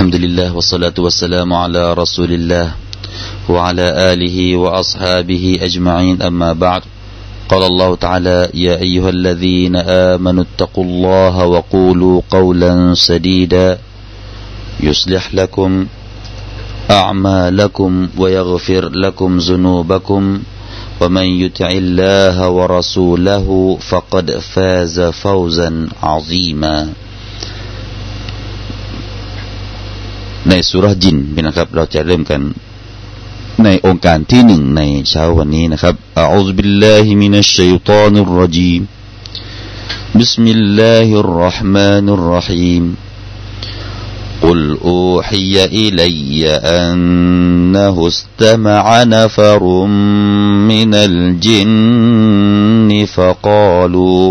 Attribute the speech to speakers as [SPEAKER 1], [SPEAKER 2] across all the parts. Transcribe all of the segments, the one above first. [SPEAKER 1] الحمد لله والصلاة والسلام على رسول الله وعلى آله وأصحابه أجمعين أما بعد قال الله تعالى يا أيها الذين آمنوا اتقوا الله وقولوا قولا سديدا يصلح لكم أعمالكم ويغفر لكم ذنوبكم ومن يطع الله ورسوله فقد فاز فوزا عظيما ในสุรจินเป็นนะครับ بسم الله الرحمن الرحيم قل أوحي إلي أنه استمع نفر من الجن فقالوا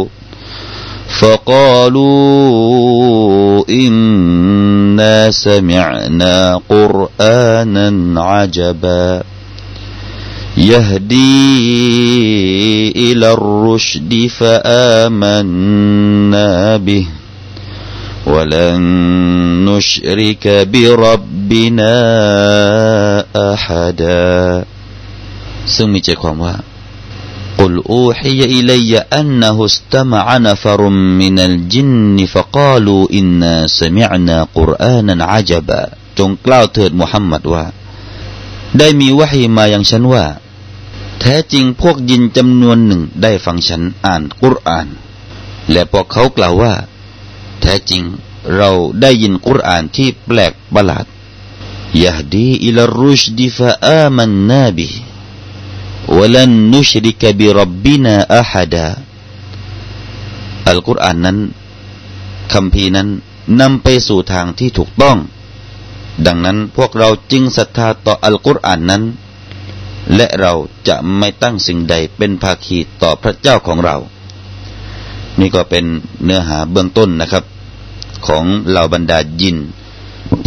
[SPEAKER 1] فقالوا إنا سمعنا قرآنا عجبا يهدي إلى الرشد فآمنا به ولن نشرك بربنا أحدا ซึ่งมีใจความว่า قل أوحي إلي أنه استمع نفر من الجن فقالوا إنا سمعنا قرآنا عجبا จงกล่าวเถิดมุฮัมมัดว่าได้มีวะฮีมาอย่างฉันว่าแท้จริงพวกยินจำนวนหนึ่งได้ฟังฉันอ่านกุรอานและพวกเขากล่าวว่าแท้จริงเราได้ยินกุรอานที่แปลกประหลาดยะดีอิลรุชดิฟะอามันนาบี ولن نشرك بربنا أحدا อัลกุรอานนั้นคำพีนั้นนำไปสู่ทางที่ถูกต้อง ดังนั้นพวกเราจึงศรัทธาต่ออัลกุรอานนั้นและเราจะไม่ตั้งสิ่งใดเป็นภาคีต่อพระเจ้าของเรา นี่ก็เป็นเนื้อหาเบื้องต้นนะครับ ของเหล่าบรรดายิน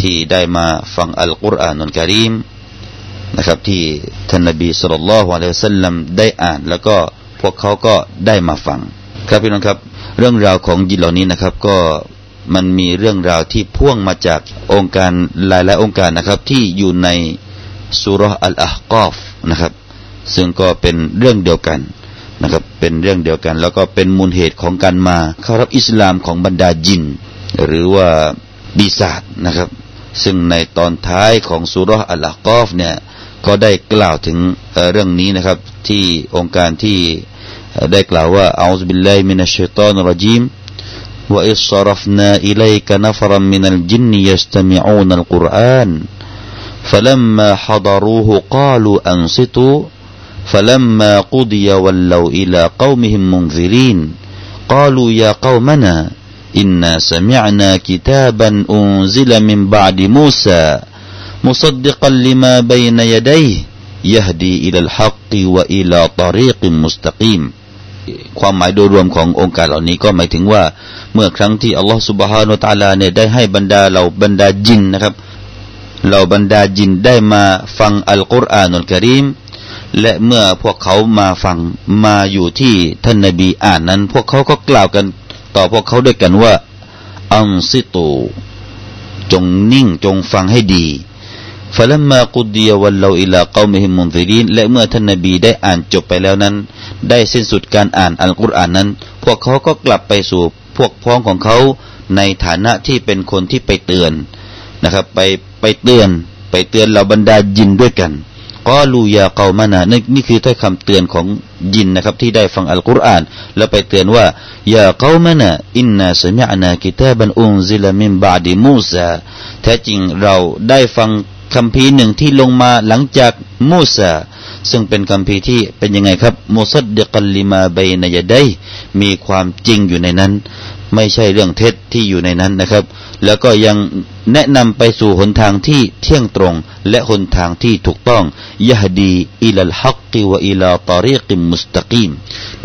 [SPEAKER 1] ที่ได้มาฟังอัลกุรอานนกรีมนะครับที่ท่านนบีสุลต่านละฮ์อะลัสัลลัมได้อ่าน แล้วก็ พวกเขาก็ได้มาฟังครับพี่น้องครับเรื่องราวของยินเหล่านี้นะครับก็มันมีเรื่องราวที่พ่วงมาจากองค์การหลายๆองค์การนะครับ ที่อยู่ในสุรอัลอะกอฟนะครับ ซึ่งก็เป็นเรื่องเดียวกันนะครับเป็นเรื่องเดียวกัน แล้วก็เป็นมูลเหตุของการมา เข้ารับอิสลามของบรรดาจิน หรือว่าบีศาจนะครับซึ่งในตอนท้ายของสุรอัลอะกอฟเนี่ยก็ได้กล่าวถึงเรื่องนี้นะครับที่องค์การที่ได้กล่าวว่าอัลลอฮฺบิลลาฮิมินัชชัยตอนรจีม وإذ صرفنا إليك نفرا من الجن يستمعون القرآن فلما حضروه قالوا أنصتوا فلما قضي ولوا إلى قومهم منذرين قالوا يا قومنا إنا سمعنا كتابا أنزل من بعد موسى مصدقا لما بين يديه يهدي إلى الحق وإلى طريق مستقيم ความหมายโดยรวมขององค์การเหล่านี้ก็หมายถึงว่า เมื่อครั้งที่อัลลอฮฺสุบฮานุตาลาเนี่ยได้ให้บรรดาเหล่าบรรดาจินนะครับเหล่าบรรดาจินได้มาฟังอัลกุรอานุลกริมและเมื่อพวกเขามาฟังมาอยู่ที่ท่านนบีอ่าน นั้น พวกเขาก็กล่าวกันต่อพวกเขาด้วยกันว่า อัลซิตูจงนิ่งจงฟังให้ดี فلما قضي و ل و เ إلى قومهم منذرين และเมื่อท่านนบีได้อ่านจบไปแล้วนั้น ได้สิ้นสุดการอ่านอัลกุรอานนั้น พวกเขาก็กลับไปสู่ พวกพ้องของเขาในฐานะที่เป็นคนที่ไปเตือนนะครับไปไปเตือนไปเตือนเราบรรดายินด้วยกันก็ลูยาเกามานานี่นี่คือถ้อยคำเตือนของยินนะครับที่ได้ฟังอัลกุรอาน แล้วไปเตือนว่ายาเกามานาอินนาสมิอานากิตาบันอุนซิลามิมบาดิมูซาแท้จริงเรา ได้ฟังคำพีหนึ่งที่ลงมาหลังจากมูซาซึ่งเป็นคำพีที่เป็นยังไงครับมซสดดกัลลิมาเบนยได้มีความจริงอยู่ในนั้น ไม่ใช่เรื่องเท็จที่อยู่ในนั้นนะครับ แล้วก็ยังแนะนำไปสู่หนทางที่เที่ยงตรงและหนทางที่ถูกต้อง ยะฮดีอิลัลฮักกิวะอิลาตาริกิมุสตะกีม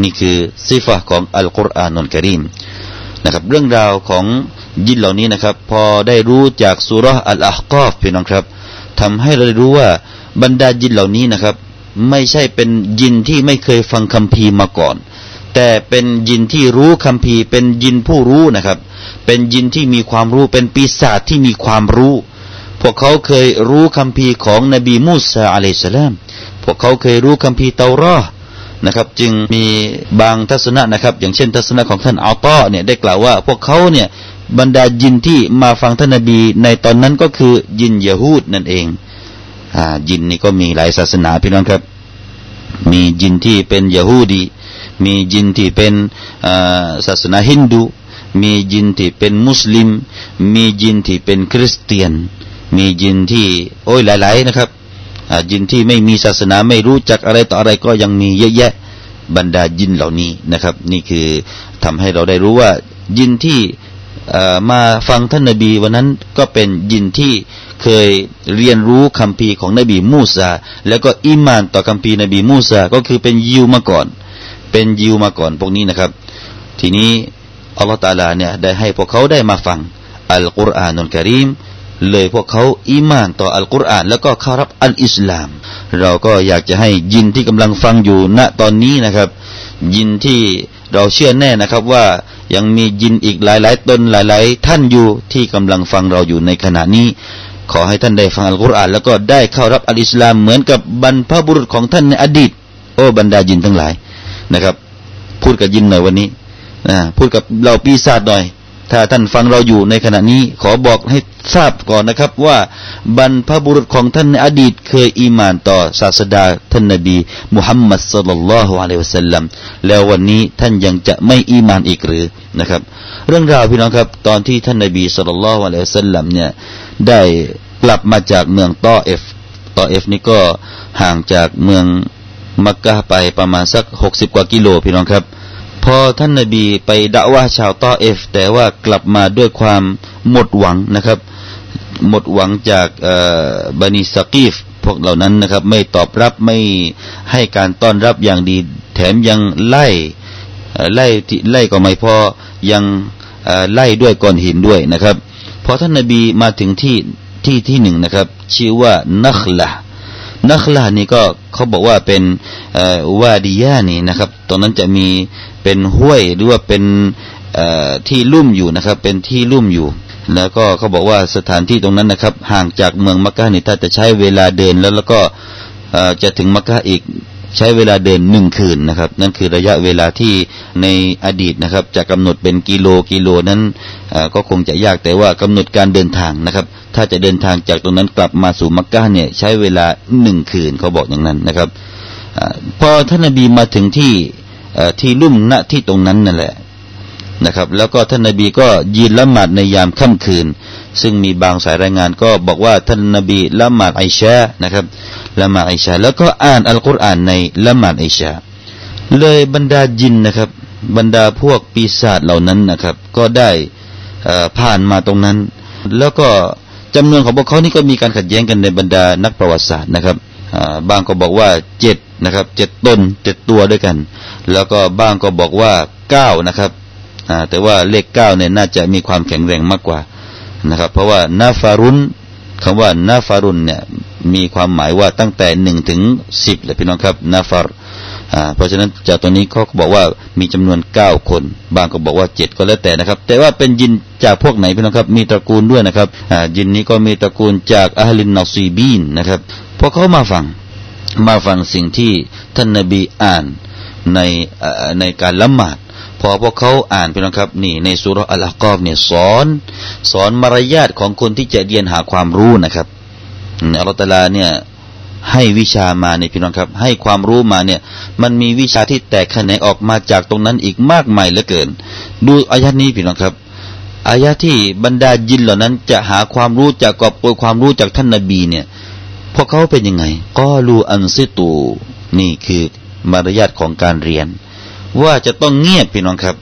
[SPEAKER 1] นี่คือสิฟะของอัลกุรอานุนกรีมนะครับเรื่องราวของยินเหล่านี้นะครับ พอได้รู้จากสุรอัลอาฮ์กอฟพี่น้องครับทำให้เรารู้ว่าบรรดายินเหล่านี้นะครับ ไม่ใช่เป็นยินที่ไม่เคยฟังคัมภีร์มาก่อน แต่เป็นยินที่รู้คัมภีร์ เป็นยินผู้รู้นะครับ เป็นยินที่มีความรู้เป็นปีศาจที่มีความรู้ พวกเขาเคยรู้คัมภีร์ของนบีมูซาอะลัยสลามพวกเขาเคยรู้คัมภีร์เตารอนะครับ จึงมีบางทัศนะนะครับอย่างเช่นทัศนะของท่านอัลตอเนี่ยได้กล่าวว่า พวกเขาเนี่ยบรรดายินที่มาฟังท่านนบีในตอนนั้นก็คือยินยะฮูด นั่นเอง อ่ายินนี่ก็มีหลายศาสนาพี่น้องครับ มียินที่เป็นยะฮูดี มียินที่เป็นศาสนาฮินดู มียินที่เป็นมุสลิม มียินที่เป็นคริสเตียน มียินที่โอ้ยหลาย ๆนะครับยินที่ไม่มีศาสนาไม่รู้จักอะไรต่ออะไรก็ยังมีเยอะแยะ บรรดายินเหล่านี้นะครับ นี่คือทำให้เราได้รู้ว่า ยินที่มาฟังท่านนบีวันนั้นก็เป็นยินที่เคยเรียนรู้คำพีของนบีมูซา แล้วก็อิมานต่อคำพีนบีมูซาก็คือเป็นยิวมาก่อน เป็นยิวมาก่อนพวกนี้นะครับ ทีนี้ อัลลอฮฺตาลาเนี่ยได้ให้พวกเขาได้มาฟังอัลกุรอานุลกิริมเลยพวกเขาอิมานต่ออัลกุรอาน แล้วก็เข้ารับอัลอิสลาม เราก็อยากจะให้ยินที่กำลังฟังอยู่ณตอนนี้นะครับ ยินที่เราเชื่อแน่นะครับว่ายังมียินอีกหลายๆ ตนหลาย ๆท่านอยู่ที่กำลังฟังเราอยู่ในขณะนี้ขอให้ท่านได้ฟังอัลกุรอานแล้วก็ได้เข้ารับอัลอิสลามเหมือนกับบรรพบุรุษของท่านในอดีต โอ้บรรดายินทั้งหลายนะครับ พูดกับยินหน่อยวันนี้นะพูดกับเราปีศาจหน่อยถ้าท่านฟังเราอยู่ในขณะนี้ขอบอกให้ทราบก่อนนะครับว่าบรรพบุรุษของท่านในอดีตเคยอีมานต่อศาสดาท่านนบีมุฮัมมัดสุลลัลลอฮุอะลัยฮิวสัลลัมแล้ววันนี้ท่านยังจะไม่อีมานอีกหรือนะครับ เรื่องราวพี่น้องครับ ตอนที่ท่านนบีสุลลัลลอฮุอะลัยฮิวสัลลัมเนี่ยได้กลับมาจากเมืองตอเอฟตอเอฟนี่ก็ห่างจากเมืองมักกะไปประมาณสักหกสิบกว่ากิโลพี่น้องครับพอท่านนาบีไปด่าว่าชาวต้อเอฟ แต่ว่ากลับมาด้วยความหมดหวังนะครับ หมดหวังจากบันิสกีฟ พวกเหล่านั้นนะครับ ไม่ตอบรับไม่ให้การต้อนรับอย่างดีแถมยังไล่ไล่ไล่ก็ไม่พอยังไล่ด้วยก้อนหินด้วยนะครับพอท่านนาบีมาถึงที่ที่ที่หนึ่งนะครับ ชื่อว่านักละนักล่านี่ก็เขาบอกว่าเป็นวาดียานี่นะครับตรงนั้นจะมีเป็นห้วยหรือว่าเป็นที่ลุ่มอยู่นะครับ เป็นที่ลุ่มอยู่ แล้วก็เขาบอกว่าสถานที่ตรงนั้นนะครับ ห่างจากเมืองมักกะนี่ถ้าจะใช้เวลาเดินแล้วแล้วก็จะถึงมักกะอีกใช้เวลาเดินหนึ่งคืนนะครับนั่นคือระยะเวลาที่ในอดีตนะครับ จะกำหนดเป็นกิโลกิโลนั้นก็คงจะยากแต่ว่ากำหนดการเดินทางนะครับ ถ้าจะเดินทางจากตรงนั้นกลับมาสู่มักกะเนี่ยใช้เวลาหนึ่งคืนเขาบอกอย่างนั้นนะครับอพอท่านนบีมาถึงที่ที่ลุ่มณที่ตรงนั้นนั่นแหละนะครับ แล้วก็ท่านนบีก็ยืนละหมาดในยามค่ำคืนซึ่งมีบางสายรายงานก็บอกว่าท่านนบีละหมาดไอชานะครับละหมาดไอชาแล้วก็อ่านอัลกุรอานในละหมาดไอชาเลยบรรดาจินนะครับ บรรดาพวกปีศาจเหล่านั้นนะครับ ก็ได้ผ่านมาตรงนั้น แล้วก็จำนวนของพวกเขานี่ก็มีการขัดแย้งกันในบรรดานักประวัติศาสตร์นะครับ บางก็บอกว่าเจ็ดนะครับเจ็ดตนเจ็ดตัวด้วยกัน แล้วก็บางก็บอกว่าเก้านะครับแต่ว่าเลขเก้าเนี่ยน่าจะมีความแข็งแรงมากกว่านะครับเพราะว่านาฟารุนคำว่านาฟารุนเนี่ยมีความหมายว่าตั้งแต่หนึ่งถึงสิบเลยพี่น้องครับนาฟารเพราะฉะนั้นจากตัวนี้เขาบอกว่ามีจำนวนเก้าคน บางก็บอกว่าเจ็ดก็แล้วแต่นะครับ แต่ว่าเป็นยินจากพวกไหนพี่น้องครับมีตระกูลด้วยนะครับยินนี้ก็มีตระกูลจากอัลลินนอซีบีนนะครับพราะเขามาฟัง มาฟังสิ่งที่ ท่านนบีอ่านในในการละหมาดพอพวกเขาอ่านไปนะครับนี่ในสุรอัลกอบเนี่ยสอน สอนมารยาทของคนที่จะเรียนหาความรู้นะครับอัลตลาเนี่ยให้วิชามาเนี่ยพี่น้องครับ ให้ความรู้มาเนี่ยมันมีวิชาที่แตกแขนงออกมาจากตรงนั้นอีกมากมายเหลือเกิน ดูอายะนี้พี่น้องครับอายะที่บรรดายินเหล่านั้นจะหาความรู้จากกอบโกยความรู้จากท่านนาบีเนี่ยพวกเขาเป็นยังไงก็รูอันซิตูนี่คือมารยาทของการเรียนว่าจะต้องเงียบพี่น้องครับ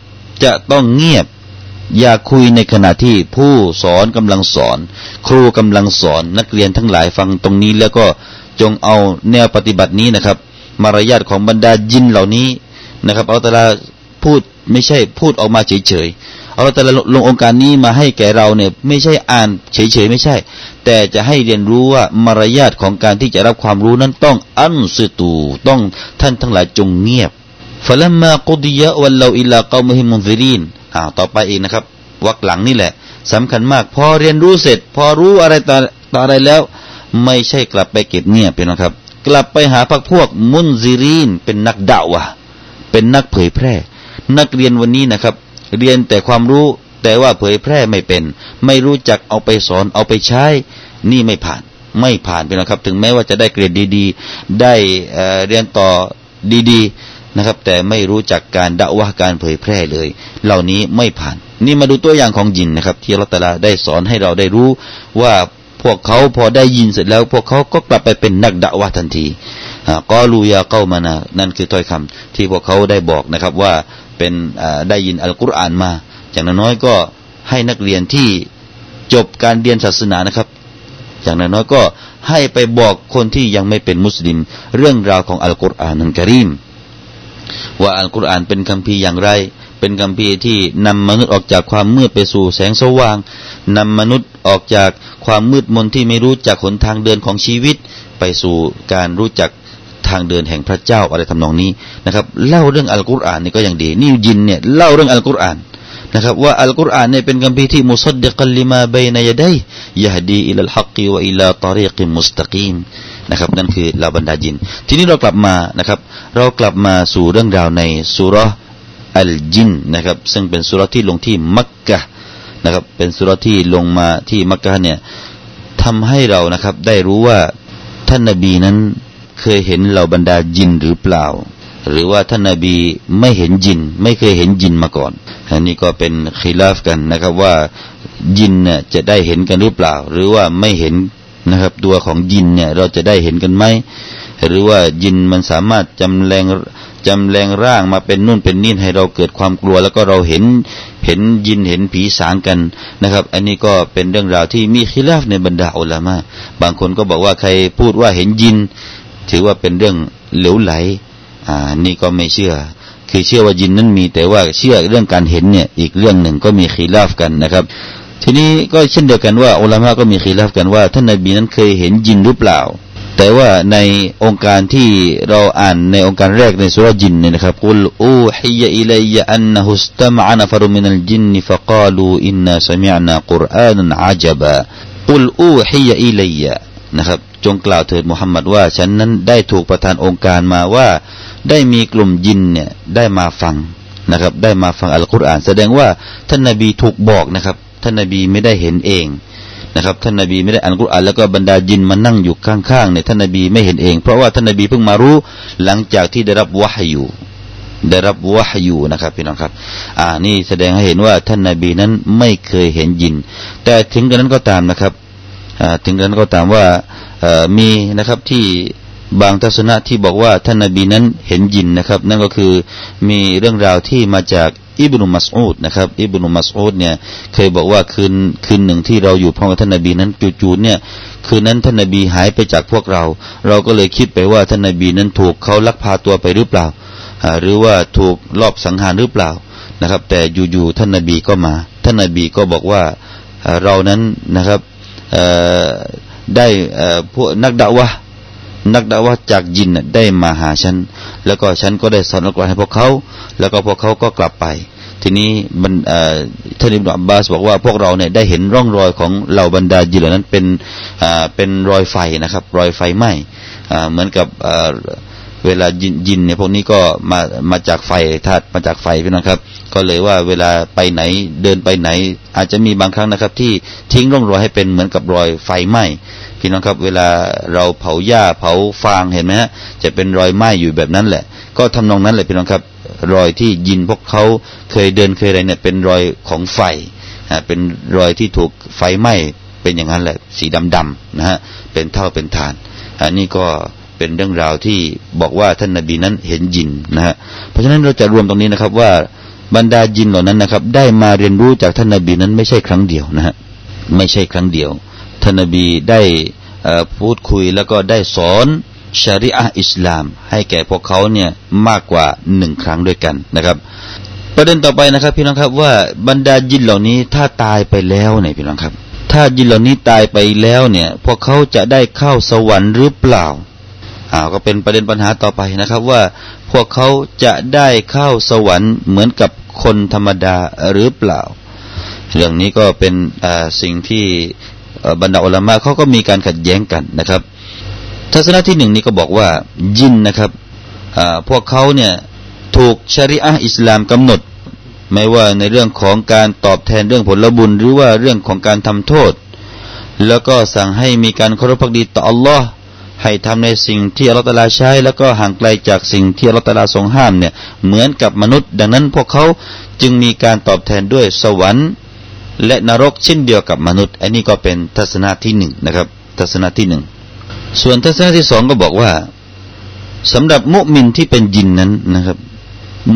[SPEAKER 1] จะต้องเงียบ อย่าคุยในขณะที่ผู้สอนกำลังสอนครูกำลังสอนนักเรียนทั้งหลายฟังตรงนี้แล้วก็จงเอาแนวปฏิบัตินี้นะครับ มารยาทของบรรดายินเหล่านี้นะครับเอาแต่ละพูดไม่ใช่ พูดออกมาเฉยๆเอาแต่ละลงองค์การนี้มาให้แก่เราเนี่ยไม่ใช่อ่าน เฉยๆไม่ใช่ แต่จะให้เรียนรู้ว่ามารยาทของการที่จะรับความรู้นั้นต้องอันสตูต้องท่านทั้งหลายจงเงียบ فلما قضي ولوا إلى قومهم منذرين อ่า ต่อไปอีกนะครับ วักหลังนี่แหละสำคัญมาก พอเรียนรู้เสร็จ พอรู้อะไรต่อต่ออะไรแล้ว ไม่ใช่กลับไปเก็บเนี่ยเป็นนะครับ กลับไปหาพรคพวกมุนซิรีนเป็นนักด่าวะเป็นนักเผยแพร่ นักเรียนวันนี้นะครับ เรียนแต่ความรู้แต่ว่าเผยแพร่ไม่เป็น ไม่รู้จักเอาไปสอนเอาไปใช้ นี่ไม่ผ่าน ไม่ผ่านเป็นนะครับ ถึงแม้ว่าจะได้เกรดดีๆ ได้เรียนต่อดี ๆนะครับแต่ไม่รู้จักการด่าวการเผยแพร่เลย เหล่านี้ไม่ผ่าน นี่มาดูตัวอย่างของยินนะครับ ที่ลัตลาได้สอนให้เราได้รู้ว่าพวกเขาพอได้ยินเสร็จแล้ว พวกเขาก็กลับไปเป็นนักด่าวทันทีก็ลูยาเก้ามานะนั่นคือถ้อยคำที่พวกเขาได้บอกนะครับว่าเป็นได้ยินอัลกุรอานมาอย่างน้อยก็ให้นักเรียนที่จบการเรียนศาสนานะครับอย่างน้อยก็ให้ไปบอกคนที่ยังไม่เป็นมุสลิมเรื่องราวของอัลกุรอานนันการีมว่าอัลกุรอานเป็นคำพีอย่างไร เป็นคำพีที่นำมนุษย์ออกจากความมืดไปสู่แสงสว่างนำมนุษย์ออกจากความมืดมนที่ไม่รู้จักหนทางเดินของชีวิตไปสู่การรู้จักทางเดินแห่งพระเจ้าอะไรทำนองนี้นะครับเล่าเรื่องอัลกุรอานนี่ก็อย่างดีนี่ยินเนี่ยเล่าเรื่องอัลกุรอานนะครับว่าอัลกุรอานเนี่ยเป็นคัมภีร์ที่มุสดิกลิมาบนยนยะด้ยยะดีอิลลฮักกีวะอิลาตารีกิมุสตะกีมนะครับนั่นคือลาบรรดาจิน ทีนี้เรากลับมานะครับเรากลับมาสู่เรื่องราวในสุรอัลจินนะครับซึ่งเป็นสุรที่ลงที่มักกะนะครับเป็นสุรที่ลงมาที่มักกะเนี่ยทำให้เรานะครับได้รู้ว่าท่านนบีนั้นเคยเห็นเหล่าบรรดาจินหรือเปล่าหรือว่าท่านนาบีไม่เห็นยิน ไม่เคยเห็นยินมาก่อน อันนี้ก็เป็นคีลาฟกันนะครับว่ายินเนี่ยจะได้เห็นกันหรือเปล่า หรือว่าไม่เห็นนะครับ ตัวของยินเนี่ยเราจะได้เห็นกันไหมหรือว่ายินมันสามารถจำแรงจำแรงร่างมาเป็นนู่นเป็นนี่ให้เราเกิดความกลัว แล้วก็เราเห็นเห็นยินเห็นผีสางกันนะครับ อันนี้ก็เป็นเรื่องราวที่มีคิลาฟในบรรดาอุลามะบางคนก็บอกว่าใครพูดว่าเห็นยิน ถือว่าเป็นเรื่องเหลวไหลอ่านี่ก็ไม่เชื่อคือเชื่อว่ายินนั้นมี แต่ว่าเชื่อเรื่องการเห็นเนี่ย อีกเรื่องหนึ่งก็มีขีลาฟกันนะครับ ทีนี้ก็เช่นเดียวกันว่าอุลามะก็มีขีลาฟกันว่า ท่านนบีนั้นเคยเห็นยินหรือเปล่า แต่ว่าในองค์การที่เราอ่านในองค์การแรกในสุรจินเนี่ยนะครับกุลอูฮิยะอิลัยอันนะฮุสตมะนฟรุมินัลจินฟะกาลูอินนาสมิอนะกุรอานันอาจบะกุลอูฮิยะอิลัยนะครับจงกล่าวเถิดมุฮัมมัดว่า ฉันนั้นได้ถูกประธานองค์การมาว่า ได้มีกลุ่มยินเนี่ยได้มาฟังนะครับ ได้มาฟังอัลกุรอาน แสดงว่าท่านนาบีถูกบอกนะครับท่านนาบีไม่ได้เห็นเองนะครับท่านนาบีไม่ได้อ่านกุรอานแล้วก็บรรดายินมานั่งอยู่ข้างๆเนี่ยท่านนาบีไม่เห็นเอง เพราะว่าท่านนาบีเพิ่งมารู้หลังจากที่ได้รับวะฮยูได้รับวะฮยูนะครับพี่น้องครับ อ่านี่แสดงให้เห็นว่าท่านนาบีนั้นไม่เคยเห็นยิน แต่ถึงกระนั้นก็ตามนะครับถึงกระนั้นก็ตามว่ามีนะครับที่บางทัศนะที่บอกว่าท่านนาบีนั้นเห็นยินนะครับ นั่นก็คือมีเรื่องราวที่มาจากอิบนุมัสอูดนะครับอิบนุมัสอูดเนี่ยเคยบอกว่าคืนคืนหนึ่งที่เราอยู่พร้อมกับท่านนาบีนั้นจู่ๆเนี่ย คืนนั้นท่านนาบีหายไปจากพวกเรา เราก็เลยคิดไปว่าท่านนาบีนั้นถูกเขาลักพาตัวไปหรือเปล่า หรือว่าถูกลอบสังหารหรือเปล่านะครับ แต่อยู่ๆท่านนาบีก็มาท่านนาบีก็บอกว่าเรานั้นนะครับได้พวกนักดาวะนักดาวะจากยินได้มาหาฉันแล้วก็ฉันก็ได้สอนอัลกุรอานให้พวกเขาแล้วก็พวกเขาก็กลับไป ทีนี้มันท่านอิบนุอับบาส บอกว่าพวกเราเนี่ยได้เห็นร่องรอยของเหล่าบรรดายินเหล่านั้นเป็นเป็นรอยไฟนะครับ รอยไฟไหม้เหมือนกับเวลายินยินเนี่ยพวกนี้ก็มามาจากไฟธาตุมาจากไฟพี่น้องครับ ก็เลยว่าเวลาไปไหนเดินไปไหนอาจจะมีบางครั้งนะครับ ที่ทิ้งร่องรอยให้เป็นเหมือนกับรอยไฟไหม้พี่น้องครับ เวลาเราเผาหญ้าเผาฟางเห็นไหมฮะจะเป็นรอยไหม้อยู่แบบนั้นแหละ ก็ทำนองนั้นแหละพี่น้องครับรอยที่ยินพวกเขาเคยเดินเคยอะไรเนี่ยเป็นรอยของไฟอ่าเป็นรอยที่ถูกไฟไหม้ เป็นอย่างนั้นแหละสีดำๆนะฮะเป็นเท่าเป็นฐานอันนี้ก็เ็นเรื่องราวที่บอกว่าท่านนาบีนั้นเห็นยินนะฮะ เพราะฉะนั้นเราจะรวมตรงนี้นะครับว่าบรรดายินเหล่านั้นนะครับ ได้มาเรียนรู้จากท่านนาบีนั้นไม่ใช่ครั้งเดียวนะฮะไม่ใช่ครั้งเดียวท่านนาบีได้พูดคุยแล้วก็ได้สอนชาริอะอิสลาม ให้แก่พวกเขาเนี่ยมากกว่าหนึ่งครั้งด้วยกันนะครับ ประเด็นต่อไปนะครับพี่น้องครับว่าบรรดายินเหล่านี้ถ้าตายไปแล้วเนี่ยพี่น้องครับ ถ้ายินเหล่านี้ตายไปแล้วเนี่ยพวกเขาจะได้เข้าสวรรค์หรือเปล่าอ่าก็เป็นประเด็นปัญหาต่อไปนะครับว่าพวกเขาจะได้เข้าสวรรค์เหมือนกับคนธรรมดาหรือเปล่า เรื่องนี้ก็เป็นสิ่งที่บรรดาอัลมาเขาก็มีการขัดแย้งกันนะครับ ทัศนะที่หนึ่งนี้ก็บอกว่ายินนะครับพวกเขาเนี่ย ถูกชริอะอิสลามกำหนดไม่ว่าในเรื่องของการตอบแทนเรื่องผลบุญ หรือว่าเรื่องของการทำโทษแล้วก็สั่งให้มีการเคารพพักดีต่ออัลลอฮ์ให้ทำในสิ่งที่อัลลอฮฺตาลาใช้แล้วก็ห่างไกลจากสิ่งที่อัลลอฮฺตาลาทรงห้ามเนี่ยเหมือนกับมนุษย์ ดังนั้นพวกเขาจึงมีการตอบแทนด้วยสวรรค์ และนรกเช่นเดียวกับมนุษย์ อันนี้ก็เป็นทัศนะที่หนึ่งนะครับทัศนะที่หนึ่งส่วนทัศนะที่สองก็บอกว่าสำหรับมุมินที่เป็นยินนั้นนะครับ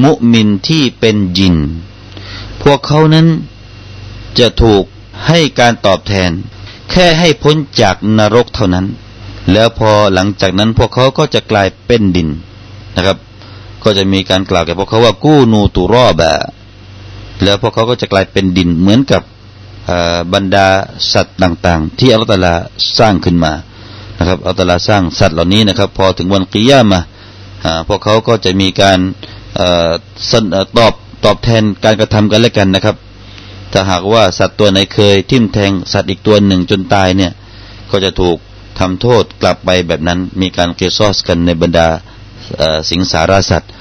[SPEAKER 1] มุมินที่เป็นยิน พวกเขานั้นจะถูกให้การตอบแทน แค่ให้พ้นจากนรกเท่านั้นแล้วพอหลังจากนั้นพวกเขาก็จะกลายเป็นดินนะครับ ก็จะมีการกล่าวแก่พวกเขาว่ากู้นูตุรอบะแล้วพวกเขาก็จะกลายเป็นดินเหมือนกับบรรดาสัตว์ต่างๆ ที่อัลตลาสร้างขึ้นมานะครับอัลตลาสร้างสัตว์เหล่านี้นะครับ พอถึงวันกิยามะพวกเขาก็จะมีการตอบตอบแทนการกระทำกันและกันนะครับถ้าหากว่าสัตว์ตัวไหนเคยทิ่มแทงสัตว์อีกตัวหนึ่งจนตายเนี่ยก็จะถูกทำโทษกลับไปแบบนั้นมีการเกซอสกันในบรรดาสิงสารสัตว์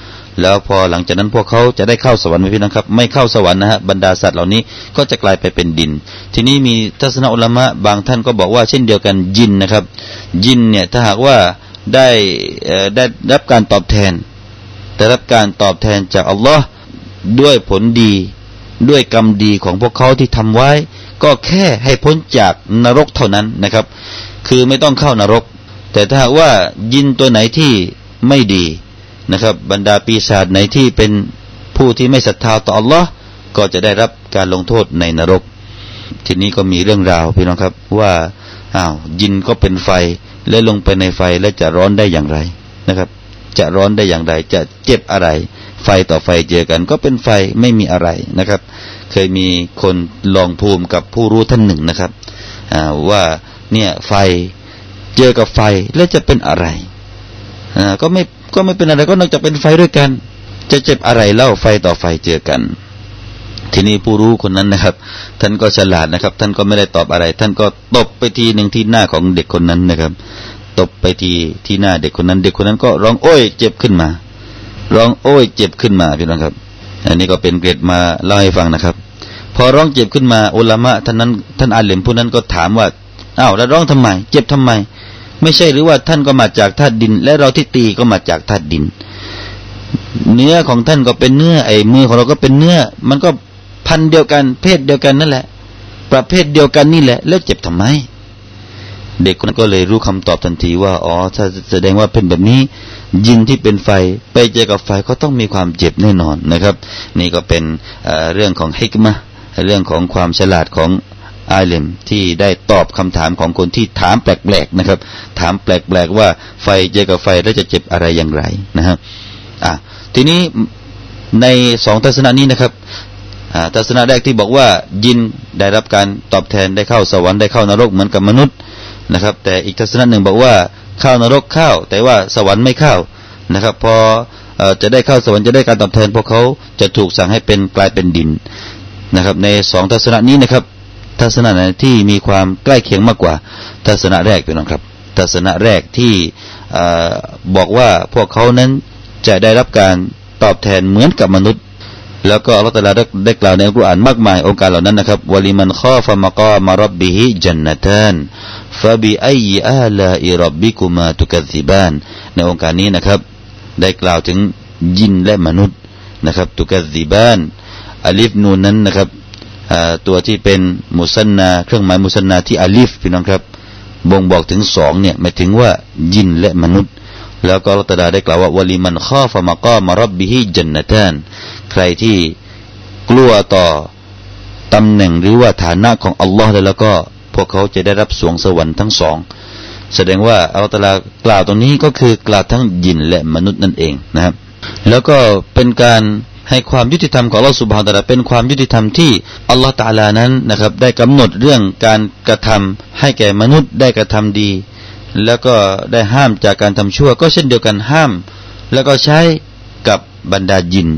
[SPEAKER 1] แล้วพอหลังจากนั้นพวกเขาจะได้เข้าสวรรค์ไหมพี่นะครับ ไม่เข้าสวรรค์นะฮะบรรดาสัตว์เหล่านี้ก็จะกลายไปเป็นดิน ทีนี้มีทัศนอุลมะบางท่านก็บอกว่าเช่นเดียวกันยินนะครับ ยินเนี่ยถ้าหากว่าได้ได้รับการตอบแทนได้รับการตอบแทนจากอัลลอฮ์ด้วยผลดีด้วยกรรมดีของพวกเขาที่ทำไว้ ก็แค่ให้พ้นจากนรกเท่านั้นนะครับ คือไม่ต้องเข้านรก แต่ถ้าว่ายินตัวไหนที่ไม่ดีนะครับ บรรดาปีศาจไหนที่เป็นผู้ที่ไม่ศรัทธาต่ออัลลอฮ์ก็จะได้รับการลงโทษในนรก ทีนี้ก็มีเรื่องราวพี่น้องครับว่าอ้าวยินก็เป็นไฟและลงไปในไฟและจะร้อนได้อย่างไรนะครับ จะร้อนได้อย่างไร จะเจ็บอะไรไฟต่อไฟเจอกันก็เป็นไฟไม่มีอะไรนะครับ เคยมีคนลองภูมิกับผู้รู้ท่านหนึ่งนะครับว่าเนี่ย ไฟเจอกับไฟแล้วจะเป็นอะไรก็ไม่ก็ไม่เป็นอะไร ก็นอกจากเป็นไฟด้วยกัน จะเจ็บอะไรเล่าไฟต่อไฟเจอกัน ทีนี้ผู้รู้คนนั้นนะครับ ท่านก็ฉลาดนะครับ ท่านก็ไม่ได้ตอบอะไร ท่านก็ตบไปทีหนึ่งที่หน้าของเด็กคนนั้นนะครับ ตบไปทีที่หน้าเด็กคนนั้น เด็กคนนั้นก็ร้องโอ้ย เจ็บขึ้นมาร้องโอ้ย เจ็บขึ้นมาพี่น้องครับ อันนี้ก็เป็นเกรดมาเล่าให้ฟังนะครับ พอร้องเจ็บขึ้นมาอุลามะท่านนั้น ท่านอาเลมผู้นั้นก็ถามว่าอ้าวแล้วร้องทำไม เจ็บทำไม ไม่ใช่หรือว่าท่านก็มาจากธาตุดิน และเราที่ตีก็มาจากธาตุดิน เนื้อของท่านก็เป็นเนื้อไอ้มือของเราก็เป็นเนื้อ มันก็พันเดียวกัน เพศเดียวกันนั่นแหละประเภทเดียวกันนี่แหละ แล้วเจ็บทำไมเด็กคนนั้นก็เลยรู้คำตอบทันทีว่าอ๋อถ้าแสดงว่าเป็นแบบนี้ยินที่เป็นไฟไปเจอกับไฟก็ต้องมีความเจ็บแน่นอนนะครับ นี่ก็เป็นเรื่องของฮิกมะเรื่องของความฉลาดของอาเลมที่ได้ตอบคำถามของคนที่ถามแปลกๆนะครับถามแปลกๆว่าไฟเจอกับไฟแล้วจะเจ็บอะไรอย่างไรนะครับอ่ะทีนี้ในสองทัศนะนี้นะครับทัศนะแรกที่บอกว่ายินได้รับการตอบแทนได้เข้าสวรรค์ได้เข้านรกเหมือนกับมนุษย์นะครับแต่อีกทัศนะหนึ่งบอกว่าข้าวนรกข้าวแต่ว่าสวรรค์ไม่ข้าวนะครับพอจะได้เข้าสวรรค์จะได้การตอบแทน พวกเขาจะถูกสั่งให้เป็นกลายเป็นดินนะครับในสองทัศนะนี้นะครับทัศนะไหนที่มีความใกล้เคียงมากกว่าทัศนะแรกไปลองครับทัศนะแรกที่บอกว่าพวกเขานั้นจะได้รับการตอบแทนเหมือนกับมนุษย์แล้วก็อัลลอฮฺตะลาได้กล่าวในอัลกุรอานมากมายองค์การเหล่านั้นนะครับวลิมันข้อฟะมะกามารับบิฮิจันนตันฟะบิอัยอาลาอิรับบิคุมาตุกัซิบานในองค์การนี้นะครับได้กล่าวถึงยินและมนุษย์นะครับตุกัซิบานอัลิฟนูนนั้นนะครับตัวที่เป็นมุสันนาเครื่องหมายมุสันนาที่อัลิฟพี่น้องครับบ่งบอกถึงสองเนี่ยหมายถึงว่ายินและมนุษย์แล้วก็ลัตดาได้กล่าวว่าวลีมันข้อฟมะก้อมารับบิฮิจันนทนใครที่กลัวต่อตำแหน่งหรือว่าฐานะของอัลลอฮ์แล้วก็พวกเขาจะได้รับสวงสวรรค์ทั้งสองแสดงว่าอัลตลากล่าวตรงนี้ก็คือกล่าวทั้งยินและมนุษย์นั่นเองนะครับ แล้วก็เป็นการให้ความยุติธรรมของอัลลอฮ์สุบฮานตะลาเป็นความยุติธรรมที่อัลลอฮ์ตาลานั้นนะครับ ได้กำหนดเรื่องการกระทำให้แก่มนุษย์ได้กระทำดีแล้วก็ได้ห้ามจากการทำชั่ว ก็เช่นเดียวกันห้าม แล้วก็ใช้กับบรรดายิน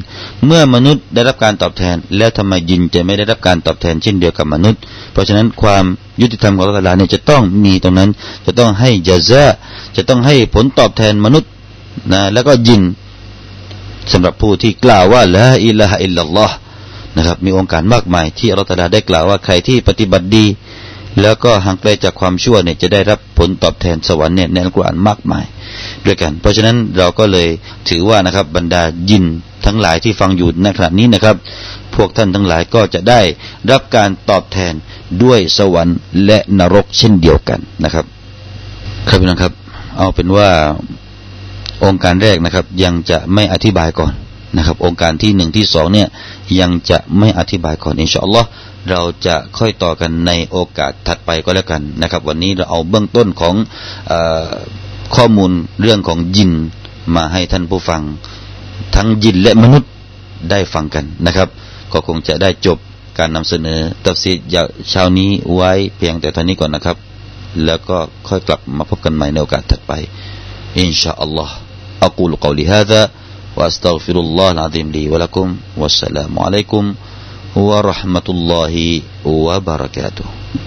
[SPEAKER 1] เมื่อมนุษย์ได้รับการตอบแทน แล้วทำไมยินจะไม่ได้รับการตอบแทนเช่นเดียวกับมนุษย์เพราะฉะนั้นความยุติธรรมของอัลาอเนี่ยจะต้องมีตรงนั้นจะต้องให้ยาซะจะต้องให้ผลตอบแทนมนุษย์นะแล้วก็ยินสำหรับผู้ที่กล่าวว่าละอิลฮะอิลลัลลอฮ์นะครับมีองค์การมากมายที่อัลลาฮได้กล่าวว่า ใครที่ปฏิบัติดีแล้วก็ห่างไกลจากความชั่วเนี่ยจะได้รับผลตอบแทนสวรรค์เนี่ยในอัลกุรอานมากมาย ด้วยกัน เพราะฉะนั้นเราก็เลยถือว่านะครับบรรดายินทั้งหลายที่ฟังอยู่ในขณะนี้นะครับ พวกท่านทั้งหลายก็จะได้รับการตอบแทนด้วยสวรรค์ และนรกเช่นเดียวกันนะครับ ครับพี่น้องครับ เอาเป็นว่าองค์การแรกนะครับ ยังจะไม่อธิบายก่อนนะครับองค์การที่หนึ่งที่สองเนี่ยยังจะไม่อธิบายก่อนอินชาอัลลอฮ์เราจะค่อยต่อกันในโอกาสถัดไปก็แล้วกันนะครับ วันนี้เราเอาเบื้องต้นของอข้อมูลเรื่องของยินมาให้ท่านผู้ฟังทั้งยินและมนุษย์ได้ฟังกันนะครับ ก็คงจะได้จบการนำเสนอตัฟซีดเช้านี้ไว้เพียงแต่เท่านี้ก่อนนะครับ แล้วก็ค่อยกลับมาพบกันใหม่ในโอกาสถัดไปอิน إن อ ا ء الله أقول قولي هذا وأستغفر الله العظيم لي ولكم والسلام عليكم ورحمة الله وبركاته